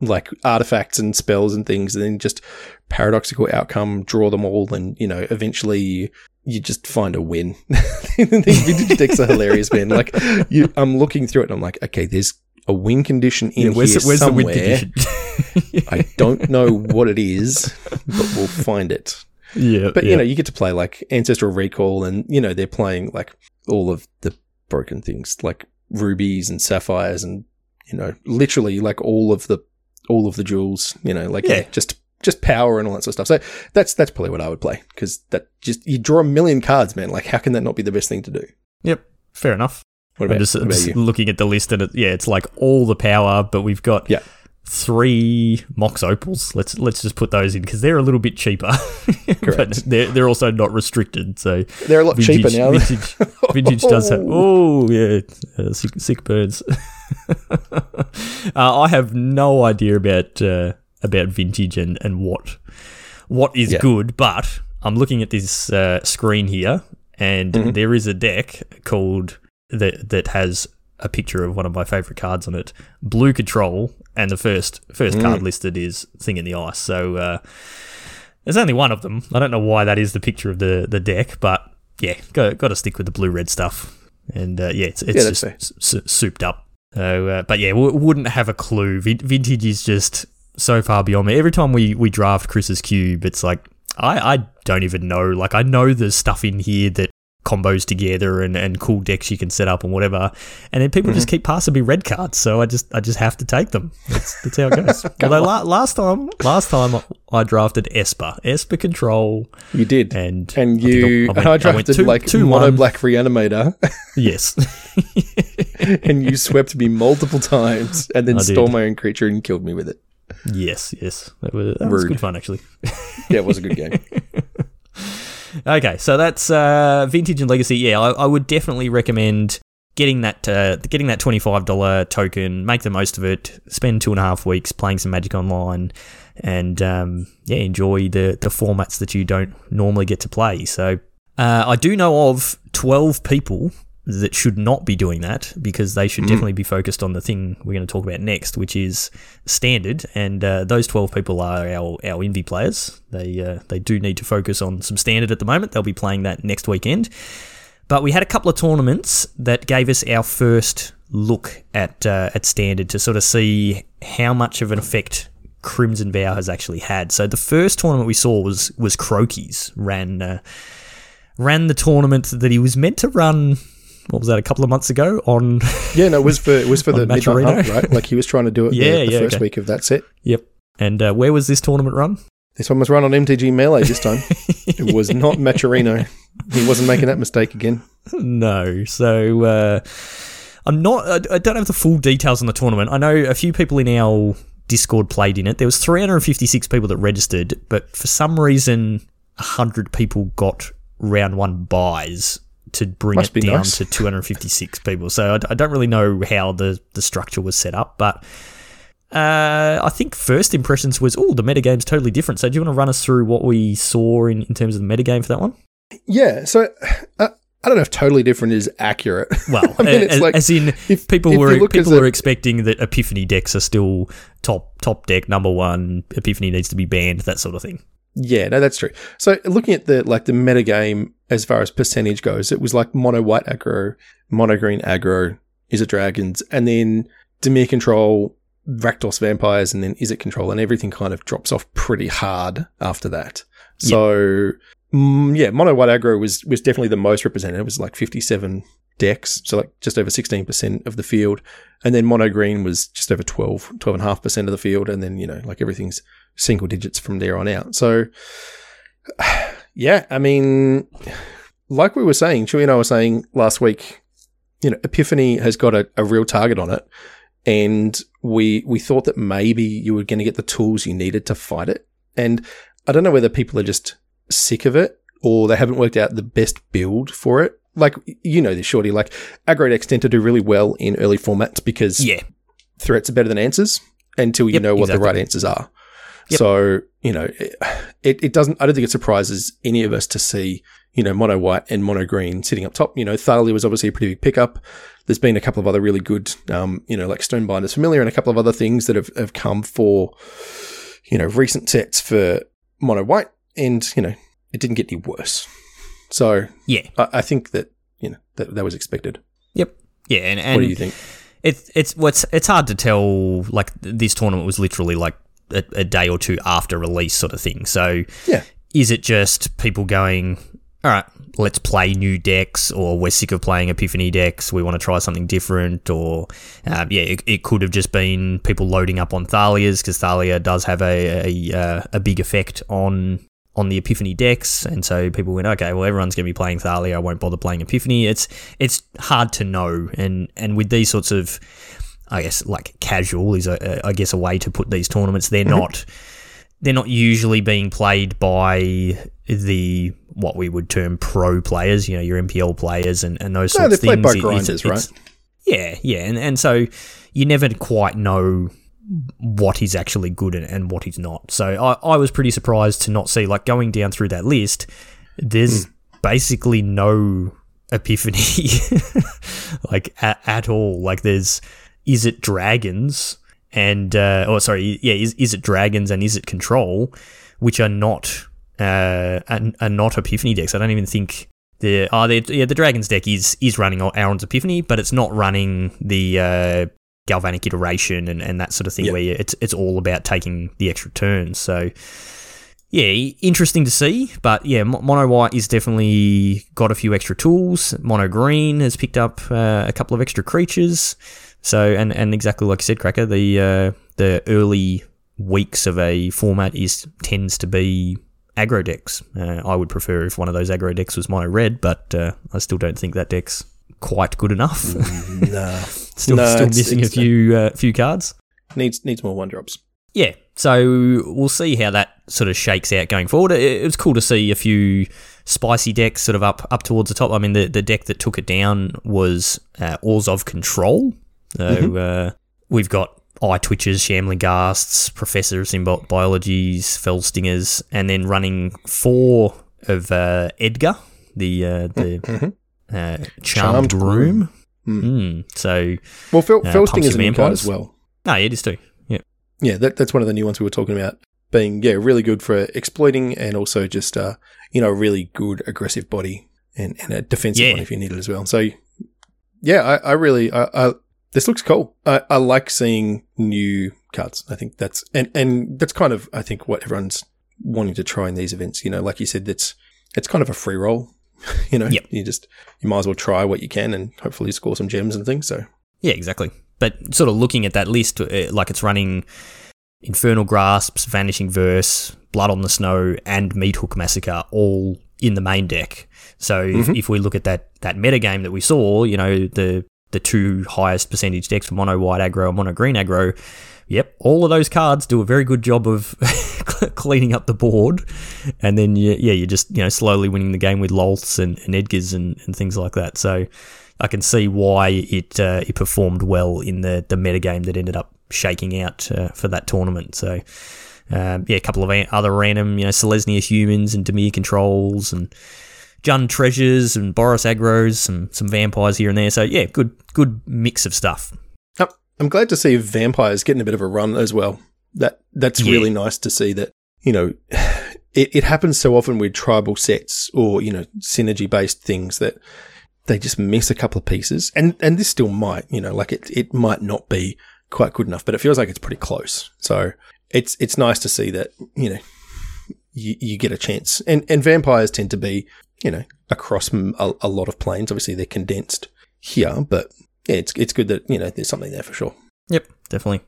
Speaker 2: like artifacts and spells and things, and then just paradoxical outcome, draw them all, and you know, eventually you, you just find a win. These vintage decks are hilarious, man. Like, you, I'm looking through it and I'm like, okay, there's a win condition in
Speaker 1: Yeah, where's
Speaker 2: here
Speaker 1: the, where's the
Speaker 2: somewhere.
Speaker 1: win condition?
Speaker 2: I don't know what it is, but we'll find it.
Speaker 1: yeah.
Speaker 2: But
Speaker 1: yeah.
Speaker 2: you know, you get to play like Ancestral Recall, and you know they're playing like all of the broken things, like rubies and sapphires, and you know, literally like all of the all of the jewels. You know, like
Speaker 1: yeah,
Speaker 2: just just power and all that sort of stuff. So that's that's probably what I would play because that just you draw a million cards, man. Like, how can that not be the best thing to do?
Speaker 1: Yep. Fair enough.
Speaker 2: What
Speaker 1: I'm just,
Speaker 2: what about
Speaker 1: just
Speaker 2: you?
Speaker 1: looking at the list and it, yeah, it's like all the power, but we've got
Speaker 2: Yeah.
Speaker 1: three Mox Opals. Let's let's just put those in because they're a little bit cheaper, but they're they're also not restricted. So
Speaker 2: They're a lot cheaper
Speaker 1: vintage,
Speaker 2: now.
Speaker 1: vintage, vintage does have. Oh yeah, uh, sick, sick birds. uh, I have no idea about uh, about vintage and and what what is
Speaker 2: Yeah.
Speaker 1: good, but I'm looking at this uh, screen here, and
Speaker 2: Mhm.
Speaker 1: there is a deck called that that has a picture of one of my favorite cards on it, Blue Control, and the first first
Speaker 2: Mm.
Speaker 1: card listed is Thing in the Ice. So uh, there's only one of them. I don't know why that is the picture of the the deck, but yeah, got got to stick with the blue red stuff. And uh, yeah, it's it's
Speaker 2: Yeah,
Speaker 1: just s- s- souped up. So, uh, but yeah, w- wouldn't have a clue. Vin- Vintage is just so far beyond me. Every time we we draft Chris's cube, it's like I I don't even know. Like I know there's stuff in here that combos together and, and cool decks you can set up and whatever. And then people just mm-hmm. keep passing me red cards, so I just I just have to take them. That's, that's how it goes. Although la- last time last time I drafted Esper, Esper Control,
Speaker 2: You did.
Speaker 1: and
Speaker 2: and
Speaker 1: I
Speaker 2: you,
Speaker 1: I went-
Speaker 2: and I
Speaker 1: I
Speaker 2: drafted
Speaker 1: two-
Speaker 2: like
Speaker 1: two
Speaker 2: mono
Speaker 1: one.
Speaker 2: black reanimator.
Speaker 1: Yes.
Speaker 2: and you swept me multiple times, and then
Speaker 1: I
Speaker 2: stole my own creature and killed me with it.
Speaker 1: yes, yes, that was, that was good fun actually.
Speaker 2: Yeah, it was a good game.
Speaker 1: Okay, so that's uh, vintage and legacy. Yeah, I, I would definitely recommend getting that uh, getting that twenty five dollar token. Make the most of it. Spend two and a half weeks playing some Magic Online, and um, yeah, enjoy the the formats that you don't normally get to play. So uh, I do know of twelve people that should not be doing that because they should definitely be focused on the thing we're going to talk about next, which is standard. And uh, those twelve people are our our Envy players. They uh, they do need to focus on some standard at the moment. They'll be playing that next weekend. But we had a couple of tournaments that gave us our first look at uh, at standard to sort of see how much of an effect Crimson Vow has actually had. So the first tournament we saw was was Crokeyz ran uh, ran the tournament that he was meant to run. What was that? A couple of months ago on.
Speaker 2: Yeah, no, it was for it was for the midnight right? Like he was trying to do it
Speaker 1: Yeah,
Speaker 2: the, the
Speaker 1: yeah,
Speaker 2: first
Speaker 1: okay.
Speaker 2: week of that set.
Speaker 1: yep. And uh, where was this tournament run?
Speaker 2: This one was run on MTG Melee this time. it was not Maturino. He wasn't making that mistake again.
Speaker 1: No. So uh, I'm not. I I don't have the full details on the tournament. I know a few people in our Discord played in it. There was 356 people that registered, but for some reason, 100 people got round one buys to bring
Speaker 2: Must
Speaker 1: it down
Speaker 2: nice.
Speaker 1: to 256 people. So I, I don't really know how the the structure was set up, but. Uh, I think first impressions was, oh, the metagame's totally different. So, do you want to run us through what we saw in, in terms of the metagame for that one?
Speaker 2: Yeah, so uh, I don't know if totally different is accurate.
Speaker 1: Well,
Speaker 2: I mean, it's
Speaker 1: as,
Speaker 2: like
Speaker 1: as in
Speaker 2: if
Speaker 1: people
Speaker 2: if
Speaker 1: were people
Speaker 2: as a-
Speaker 1: were expecting that Epiphany decks are still top top deck number one. Epiphany needs to be banned, that sort of thing.
Speaker 2: Yeah, no, that's true. So looking at the like the metagame as far as percentage goes, it was like mono white aggro, mono green aggro, Izzet dragons, and then Dimir control, Rakdos vampires, and then Izzet control, and everything kind of drops off pretty hard after that. So mm, yeah, mono white aggro was was definitely the most represented. It was like fifty seven decks, so like just over sixteen percent of the field, and then mono green was just over 12, 12.5% of the field, and then you know like everything's single digits from there on out. So yeah, I mean, like we were saying, Chewy and I were saying last week, you know, Epiphany has got a, a real target on it, and we we thought that maybe you were going to get the tools you needed to fight it. And I don't know whether people are just sick of it or they haven't worked out the best build for it. Like you know this, shorty. Like aggro decks tend to do really well in early formats because
Speaker 1: Yeah,
Speaker 2: threats are better than answers until you
Speaker 1: Yep,
Speaker 2: know what the right answers are.
Speaker 1: Yep.
Speaker 2: So, you know, it, it doesn't, I don't think it surprises any of us to see, you know, mono white and mono green sitting up top. You know, Thalia was obviously a pretty big pickup. There's been a couple of other really good, um, you know, like Stonebinder's Familiar and a couple of other things that have, have come for, you know, recent sets for mono white. And, you know, it didn't get any worse. So
Speaker 1: yeah,
Speaker 2: I, I think that, you know, that, that was expected.
Speaker 1: yep, yeah. And, and
Speaker 2: what do you think?
Speaker 1: It's it's what's it's hard to tell. Like this tournament was literally like a, a day or two after release, sort of thing. So
Speaker 2: Yeah.
Speaker 1: is it just people going, all right, let's play new decks, or we're sick of playing Epiphany decks, we want to try something different, or um, yeah, it, it could have just been people loading up on Thalia's because Thalia does have a a, uh, a big effect on on the Epiphany decks, and so people went, okay, well everyone's going to be playing Thalia, I won't bother playing Epiphany. It's it's hard to know, and and with these sorts of I guess like casual is a, a I guess a way to put these tournaments. They're mm-hmm. not they're not usually being played by the what we would term pro players, you know, your MPL players and, and those
Speaker 2: No,
Speaker 1: sorts
Speaker 2: they're
Speaker 1: of
Speaker 2: played
Speaker 1: things.
Speaker 2: by
Speaker 1: It- it's-
Speaker 2: grinders,
Speaker 1: it's- Yeah, yeah, and and so you never quite know what is actually good and, and he's not. So I, I was pretty surprised to not see like going down through that list. There's basically no epiphany like at, at all. Like there's Izzet dragons and uh, oh sorry yeah is Izzet dragons and Izzet control which are not uh are, are not epiphany decks. I don't even think the oh the, yeah the dragons deck is is running Alrund's Epiphany, but it's not running the uh, galvanic iteration and, and that sort of thing
Speaker 2: Yeah.
Speaker 1: where it's it's all about taking the extra turns. So yeah, interesting to see. But yeah, mono white is definitely got a few extra tools. Mono green has picked up uh, a couple of extra creatures. So and and exactly like you said, Cracker, the uh, the early weeks of a format is tends to be aggro decks. Uh, I would prefer if one of those aggro decks was mono red, but uh, I still don't think that deck's quite good enough.
Speaker 2: nah.
Speaker 1: still
Speaker 2: No,
Speaker 1: still
Speaker 2: it's-
Speaker 1: missing a
Speaker 2: it's-
Speaker 1: a few uh, few cards.
Speaker 2: Needs needs more one drops.
Speaker 1: Yeah, so we'll see how that sort of shakes out going forward. It, it was cool to see a few spicy decks sort of up up towards the top. I mean, the, the deck that took it down was uh, Orzhov Control. So uh, we've got Eyetwitches, Shambling Ghasts, Professor of Symbiote Biologies, Fell Stingers, and then running four of uh, Edgar, the uh, the
Speaker 2: Mhm.
Speaker 1: uh, Charmed,
Speaker 2: Charmed
Speaker 1: Groom.
Speaker 2: Mm.
Speaker 1: Mm. So,
Speaker 2: Well, Phil,
Speaker 1: Uh,
Speaker 2: Phil Sting is a
Speaker 1: Your
Speaker 2: new as well.
Speaker 1: no, yeah, it is too. Yeah.
Speaker 2: Yeah, that, that's one of the new ones we were talking about being yeah really good for exploiting and also just uh you know a really good aggressive body and, and a defensive
Speaker 1: Yeah.
Speaker 2: one if you need it as well. So yeah, I, I really I, I this looks cool. I, I like seeing new cards. I think that's and and that's kind of I think what everyone's wanting to try in these events. You know, like you said, it's it's kind of a free roll. you know,
Speaker 1: Yep.
Speaker 2: you just you might as well try what you can and hopefully score some gems and things. So
Speaker 1: Yeah, exactly. But sort of looking at that list, uh, like it's running Infernal Grasps, Vanishing Verse, Blood on the Snow, and Meathook Massacre all in the main deck. So if,
Speaker 2: Mhm.
Speaker 1: if we look at that that meta game that we saw, you know the the two highest percentage decks for mono white aggro and mono green aggro. Yep, all of those cards do a very good job of cleaning up the board, and then you, yeah, you're just you know slowly winning the game with Lolths and, and Edgars and, and things like that. So I can see why it uh, it performed well in the the meta game that ended up shaking out uh, for that tournament. So um, yeah, a couple of other random you know Selesnya humans and Dimir controls and Jund treasures and Boros aggros, some some vampires here and there. So yeah, good good mix of stuff.
Speaker 2: I'm glad to see vampires getting a bit of a run as well. That that's
Speaker 1: Yeah.
Speaker 2: really nice to see that you know it, it happens so often with tribal sets or you know synergy based things that they just miss a couple of pieces and and this still might you know like it it might not be quite good enough but it feels like it's pretty close so it's it's nice to see that you know you, you get a chance and and vampires tend to be you know across a lot of planes obviously they're condensed here but yeah, it's it's good that you know there's something there for sure.
Speaker 1: Yep, definitely.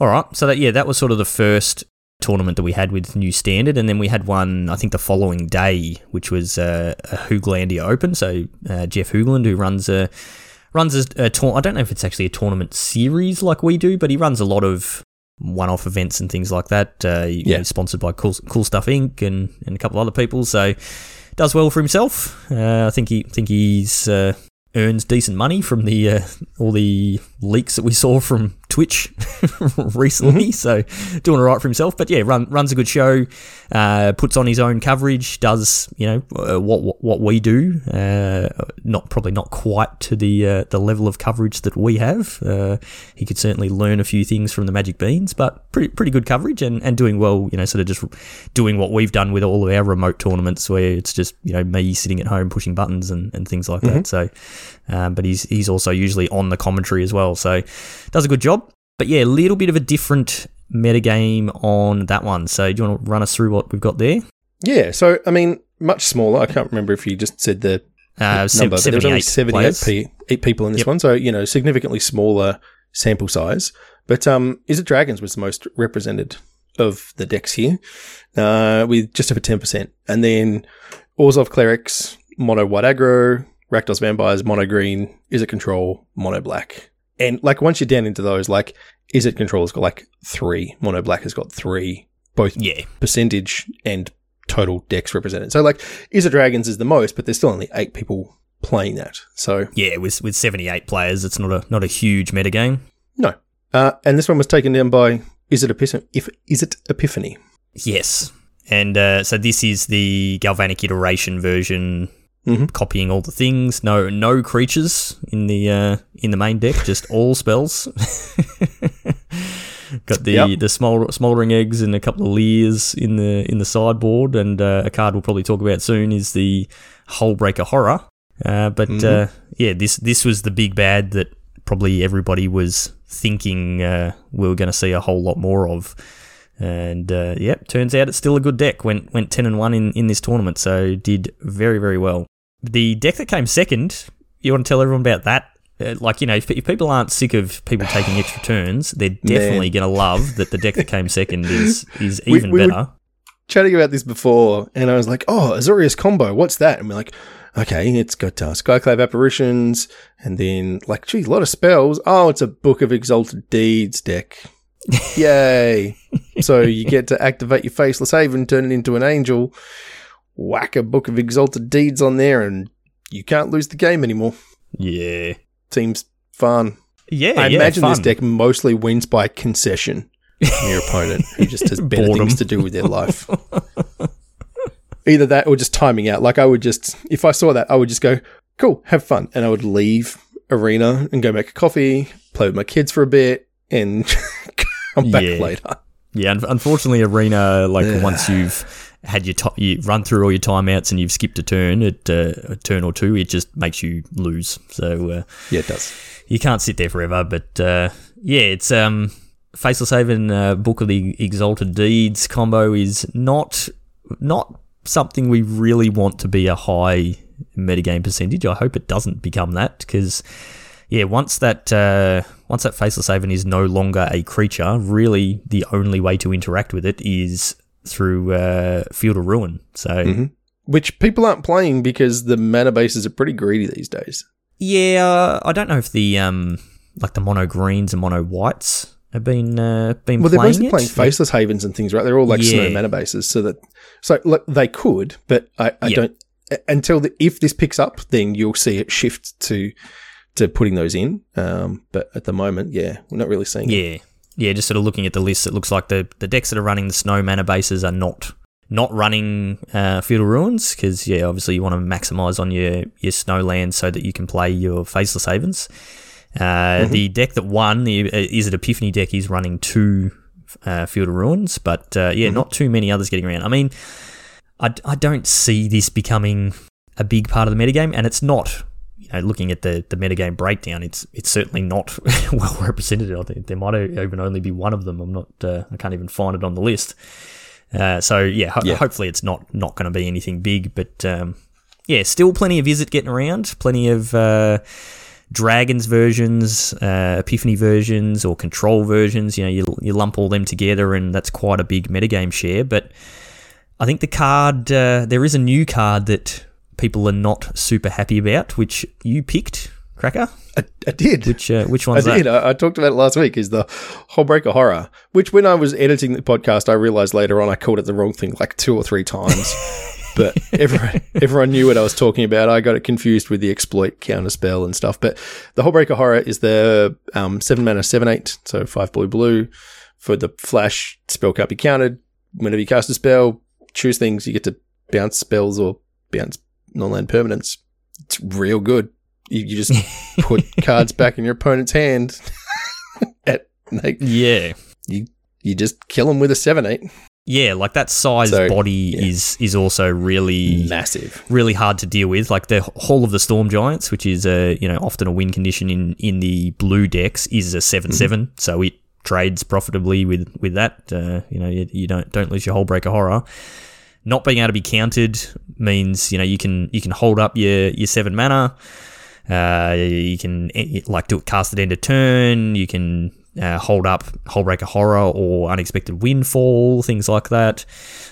Speaker 1: All right, so that yeah, that was sort of the first tournament that we had with new standard, and then we had one I think the following day, which was uh, a Hooglandia Open. So uh, Jeff Hoogland, who runs a runs a, a tour- I don't know if it's actually a tournament series like we do, but he runs a lot of one-off events and things like that. Uh,
Speaker 2: Yeah.
Speaker 1: know, sponsored by Cool, cool Stuff Inc. and, and a couple of other people. So does well for himself. Uh, I think he think he's uh, earns decent money from the uh, all the leaks that we saw from Twitch recently. So doing all right for himself. But yeah, run, runs a good show. Uh, puts on his own coverage. Does you know uh, what, what what we do? Uh, not probably not quite to the uh, the level of coverage that we have. Uh, he could certainly learn a few things from the Magic Beans, but pretty pretty good coverage and, and doing well. You know, sort of just doing what we've done with all of our remote tournaments, where it's just you know me sitting at home pushing buttons and, and things like that. So, um, but he's he's also usually on the commentary as well, so does a good job. But yeah, a little bit of a different metagame on that one. So do you want to run us through what we've got there?
Speaker 2: Yeah, so I mean, much smaller. I can't remember if you just said the
Speaker 1: Uh,
Speaker 2: number, but there was only
Speaker 1: 78
Speaker 2: 78 pe- eight people in this
Speaker 1: Yep.
Speaker 2: one, so you know, significantly smaller sample size. But um, Izzet Dragons was the most represented of the decks here, uh, with just over ten percent, and then Orzhov Clerics, Mono White Aggro, Rakdos Vampires, Mono Green, Izzet Control, Mono Black, and like once you're down into those, like Izzet Control has got like three, Mono Black has got three, both
Speaker 1: Yeah,
Speaker 2: percentage and total decks represented. So like Izzet Dragons is the most, but there's still only eight people playing that. So
Speaker 1: yeah. With with seventy eight players, it's not a not a huge meta game.
Speaker 2: no. Uh, and this one was taken down by Izzet Epiphany? If Izzet Epiphany?
Speaker 1: Yes, and uh, so this is the Galvanic iteration version,
Speaker 2: Mhm.
Speaker 1: copying all the things. No no creatures in the uh, in the main deck, just all spells. Got the
Speaker 2: Yep.
Speaker 1: the smol- smoldering eggs and a couple of Liers in the in the sideboard, and uh, a card we'll probably talk about soon is the Hullbreaker Horror. Uh, but
Speaker 2: Mhm.
Speaker 1: uh, yeah, this this was the big bad that probably everybody was thinking uh, we were going to see a whole lot more of. And uh, yep, turns out it's still a good deck. Went went ten and one in, in this tournament, so did very very well. The deck that came second, you want to tell everyone about that? Uh, like you know, if, if people aren't sick of people taking extra turns, they're definitely going to love that the deck that came second is is even
Speaker 2: we would-
Speaker 1: better.
Speaker 2: Chatting about this before, and I was like, oh, Azorius combo, what's that? And we're like, okay, it's got uh, Skyclave apparitions, and then like, geez, a lot of spells. Oh, it's a Book of Exalted Deeds deck. Yay! so you get to activate your Faceless Haven, turn it into an angel, whack a Book of Exalted Deeds on there, and you can't lose the game anymore.
Speaker 1: Yeah.
Speaker 2: Seems fun.
Speaker 1: Yeah.
Speaker 2: I
Speaker 1: yeah,
Speaker 2: imagine this deck mostly wins by concession from your opponent who just has better
Speaker 1: Boredom.
Speaker 2: things to do with their life. Either that or just timing out. Like I would just, if I saw that, I would just go, cool, have fun. And I would leave arena and go make a coffee, play with my kids for a bit, and come back
Speaker 1: Yeah.
Speaker 2: later.
Speaker 1: Yeah, unfortunately, arena like once you've had your ti you run through all your timeouts and you've skipped a turn at uh, a turn or two, it just makes you lose. So uh,
Speaker 2: Yeah, it does.
Speaker 1: you can't sit there forever. But uh, yeah, it's um, Faceless Haven uh, Book of the Exalted Deeds combo is not not something we really want to be a high metagame percentage. I hope it doesn't become that because yeah, once that uh, once that Faceless Haven is no longer a creature, really the only way to interact with it is through uh, Field of Ruin. So
Speaker 2: Mhm. Which people aren't playing because the mana bases are pretty greedy these days.
Speaker 1: Yeah, uh, I don't know if the um like the mono greens and mono whites have been uh, been
Speaker 2: Well, they're
Speaker 1: playing it.
Speaker 2: playing faceless havens and things, right? They're all like snow
Speaker 1: Yeah.
Speaker 2: mana bases, so that so look, they could, but I, I
Speaker 1: Yeah.
Speaker 2: don't until the, if this picks up, then you'll see it shift to to putting those in. Um, but at the moment, yeah, we're not really seeing it.
Speaker 1: Yeah. Just sort of looking at the list, it looks like the the decks that are running the snow mana bases are not not running uh, Field of Ruins because yeah, obviously you want to maximize on your your snow land so that you can play your Faceless Havens. Uh, The deck that won, the uh, Izzet Epiphany deck, is running two uh, Field of Ruins, but uh, yeah, not too many others getting around. I mean, I, I don't see this becoming a big part of the metagame, and it's not. Know, looking at the the metagame breakdown, it's it's certainly not well represented. I think there might even only be one of them. I'm not. Uh, I can't even find it on the list. Uh, so yeah, ho-
Speaker 2: Yeah.
Speaker 1: hopefully it's not not going to be anything big, but um, yeah, still plenty of visit getting around. Plenty of uh, dragons versions, uh, epiphany versions, or control versions. You know, you you lump all them together, and that's quite a big metagame share. But I think the card uh, there is a new card that people are not super happy about, which you picked, Cracker.
Speaker 2: I, I did.
Speaker 1: Which uh, which
Speaker 2: I did. I, I talked about it last week. Is the Hullbreaker Horror, which when I was editing the podcast, I realized later on I called it the wrong thing like two or three times. but everyone, everyone knew what I was talking about. I got it confused with the exploit counterspell and stuff. But the Hullbreaker Horror is the um, seven mana, seven eight, so five blue blue. For the flash spell can't be countered. Whenever you cast a spell, choose things. You get to bounce spells or bounce non-land permanents. It's real good. You, you just put cards back in your opponent's hand. At like,
Speaker 1: Yeah.
Speaker 2: you you just kill them with a seven eight.
Speaker 1: Yeah, like that size
Speaker 2: So,
Speaker 1: body
Speaker 2: yeah.
Speaker 1: is is also really
Speaker 2: Massive.
Speaker 1: really hard to deal with. Like the Hall of the Storm Giants, which is a you know often a win condition in in the blue decks, is a seven seven, so it trades profitably with with that. Uh, you know you, you don't don't lose your Hullbreaker Horror. Not being able to be counted means you know you can you can hold up your your seven mana. Uh, you can like do it cast at end of turn. You can uh, hold up Hullbreaker Horror or Unexpected Windfall, things like that.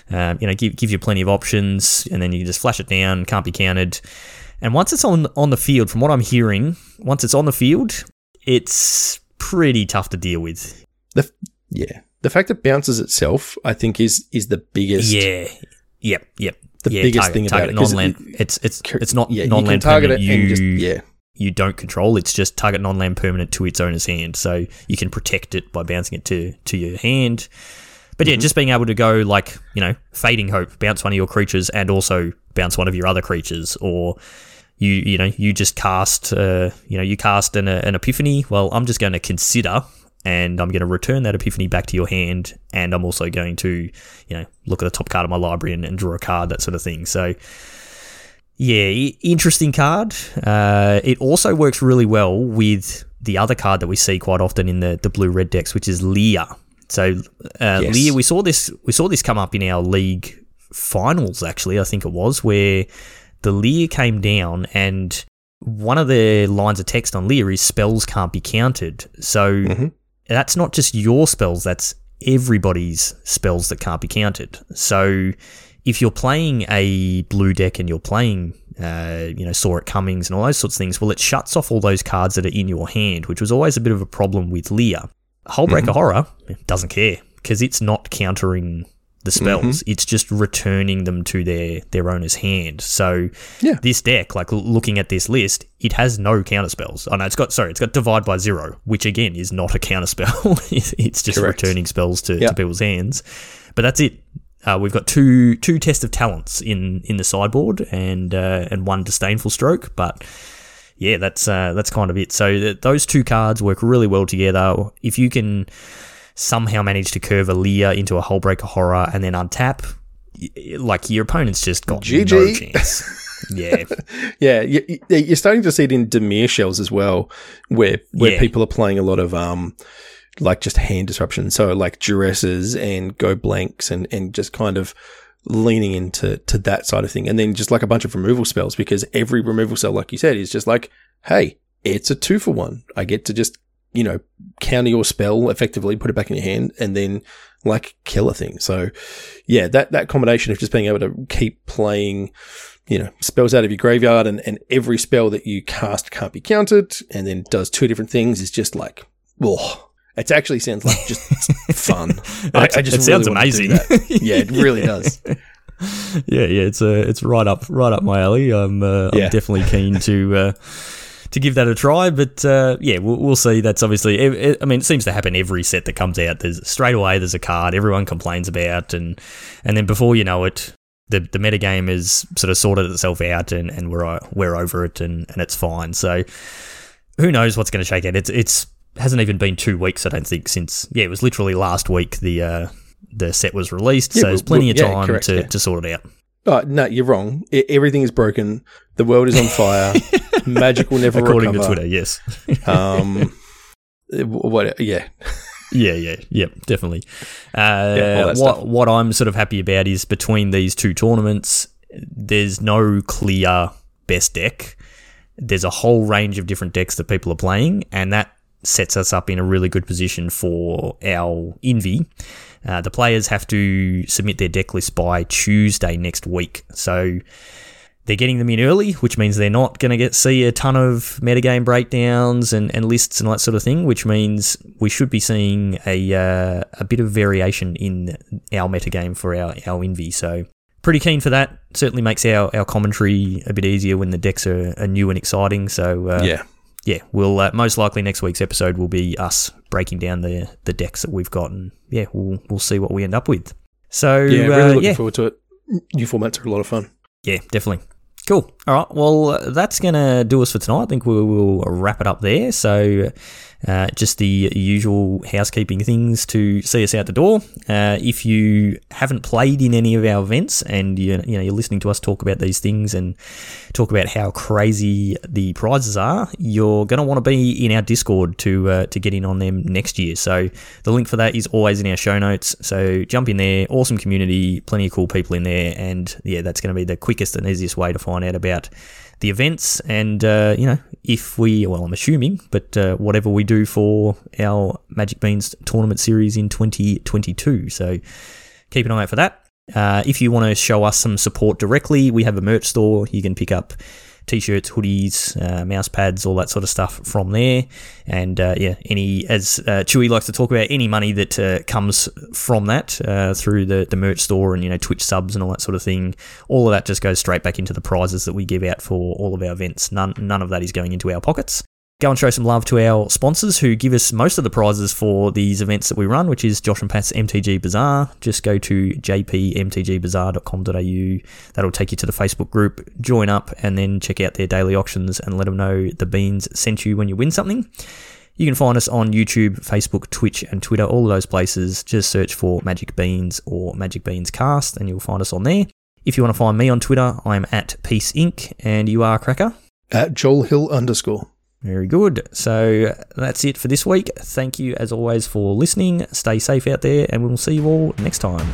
Speaker 1: Um, you know, give give you plenty of options, and then you can just flash it down. Can't be counted. And once it's on on the field, from what I'm hearing, once it's on the field, it's pretty tough to deal with.
Speaker 2: The yeah, the fact that bounces itself, I think, is is the biggest.
Speaker 1: Yeah. Yep. Yep.
Speaker 2: The
Speaker 1: yeah,
Speaker 2: biggest
Speaker 1: target,
Speaker 2: thing about
Speaker 1: target
Speaker 2: it, it-
Speaker 1: it's it's it's not
Speaker 2: yeah,
Speaker 1: non-land
Speaker 2: target
Speaker 1: permanent.
Speaker 2: it
Speaker 1: You
Speaker 2: just yeah.
Speaker 1: you don't control. It's just target non-land permanent to its owner's hand, so you can protect it by bouncing it to to your hand. But
Speaker 2: Mm-hmm.
Speaker 1: yeah, just being able to go like you know, fading hope, bounce one of your creatures, and also bounce one of your other creatures, or you you know you just cast uh, you know you cast an, an epiphany. Well, I'm just going to consider. And I'm going to return that epiphany back to your hand, and I'm also going to, you know, look at the top card of my library and, and draw a card, that sort of thing. So, yeah, interesting card. Uh, it also works really well with the other card that we see quite often in the, the blue red decks, which is Lier. So uh,
Speaker 2: Yes.
Speaker 1: Lier, we saw this we saw this come up in our league finals. Actually, I think it was where the Lier came down and. One of the lines of text on Lier is spells can't be counted. So
Speaker 2: Mhm.
Speaker 1: That's not just your spells, that's everybody's spells that can't be counted. So if you're playing a blue deck and you're playing uh, you know, saw it comings and all those sorts of things. Well, it shuts off all those cards that are in your hand, which was always a bit of a problem with Lier. Hullbreaker mm-hmm. Horror doesn't care because it's not countering the spells. Mm-hmm. It's just returning them to their their owner's hand. So yeah. this deck, like looking at this list, it has no counter spells. Oh no, it's got sorry, it's got divide by zero, which again is not a counter spell. it's just Correct. returning spells to, yep. to people's hands. But that's it. Uh, we've got two two test of talents in in the sideboard and uh, and one disdainful stroke, but yeah, that's uh, that's kind of it. So th- those two cards work really well together. If you can somehow manage to curve a Lier into a Hullbreaker Horror and then untap, like your opponent's just got GG. no chance. Yeah,
Speaker 2: yeah. You're starting to see it in Dimir shells as well, where where yeah. people are playing a lot of um, like just hand disruption. So like duresses and go blanks and and just kind of leaning into to that side of thing, and then just like a bunch of removal spells because every removal spell, like you said, is just like, hey, it's a two for one. I get to just you know, counter your spell effectively, put it back in your hand, and then like kill a thing. So, yeah, that that combination of just being able to keep playing, you know, spells out of your graveyard, and and every spell that you cast can't be countered, and then does two different things is just like, oh. It actually sounds like just fun.
Speaker 1: I, I, just it really sounds amazing.
Speaker 2: yeah, it really does.
Speaker 1: yeah, yeah, it's uh, it's right up right up my alley. I'm uh, yeah. I'm definitely keen to uh, to give that a try. But uh, yeah, we'll, we'll, see. That's obviously, it, it, I mean, it seems to happen every set that comes out. There's straight away there's a card everyone complains about, and and then before you know it, the the metagame is sort of sorted itself out, and, and we're we're over it, and, and it's fine. So who knows what's going to shake out? It's it's hasn't even been two weeks, I don't think, since yeah, it was literally last week the uh, the set was released. Yeah, so there's plenty of time correct, to, yeah. to sort it out.
Speaker 2: Oh, no, you're wrong. Everything is broken. The world is on fire. Magic will never
Speaker 1: According
Speaker 2: recover.
Speaker 1: to Twitter, yes.
Speaker 2: um, what? Yeah.
Speaker 1: Yeah, yeah, yeah, definitely. Uh, yeah, what stuff. what I'm sort of happy about is between these two tournaments, there's no clear best deck. There's a whole range of different decks that people are playing, and that sets us up in a really good position for our Envy. Uh, the players have to submit their deck list by Tuesday next week. So they're getting them in early, which means they're not going to get see a ton of metagame breakdowns and, and lists and all that sort of thing, which means we should be seeing a uh, a bit of variation in our metagame for our, our Envy. So pretty keen for that. Certainly makes our, our commentary a bit easier when the decks are, are new and exciting. So uh,
Speaker 2: yeah,
Speaker 1: yeah, we'll uh, most likely next week's episode will be us breaking down the the decks that we've got, and yeah, we'll we'll see what we end up with. So
Speaker 2: yeah, really uh, looking yeah. forward to it. New formats are a lot of fun.
Speaker 1: Yeah, definitely. Cool. All right. Well, uh, that's going to do us for tonight. I think we will wrap it up there. So, uh, just the usual housekeeping things to see us out the door. Uh, if you haven't played in any of our events and you, you know you're listening to us talk about these things and talk about how crazy the prizes are, you're going to want to be in our Discord to uh, to get in on them next year. So the link for that is always in our show notes. So jump in there. Awesome community, plenty of cool people in there, and yeah, that's going to be the quickest and easiest way to find out about the events and uh, you know if we well i'm assuming but uh, whatever we do for our magic beans tournament series in 2022 so keep an eye out for that. Uh, if you want to show us some support directly we have a merch store. You can pick up t-shirts, hoodies, uh, mouse pads, all that sort of stuff from there. And uh, yeah, any as uh, Chewy likes to talk about, any money that uh, comes from that uh, through the the merch store and you know Twitch subs and all that sort of thing, all of that just goes straight back into the prizes that we give out for all of our events. None none of that is going into our pockets go and show some love to our sponsors who give us most of the prizes for these events that we run, which is Josh and Pat's MTG Bazaar. Just go to jpmtgbazaar.com.au. That'll take you to the Facebook group. Join up and then check out their daily auctions and let them know the beans sent you when you win something. You can find us on YouTube, Facebook, Twitch, and Twitter, all of those places. Just search for Magic Beans or Magic Beans Cast, and you'll find us on there. If you want to find me on Twitter, I'm at Peace Inc. and you are Cracker?
Speaker 2: At Joel Hill underscore.
Speaker 1: Very good. So that's it for this week. Thank you, as always, for listening. Stay safe out there, and we'll see you all next time.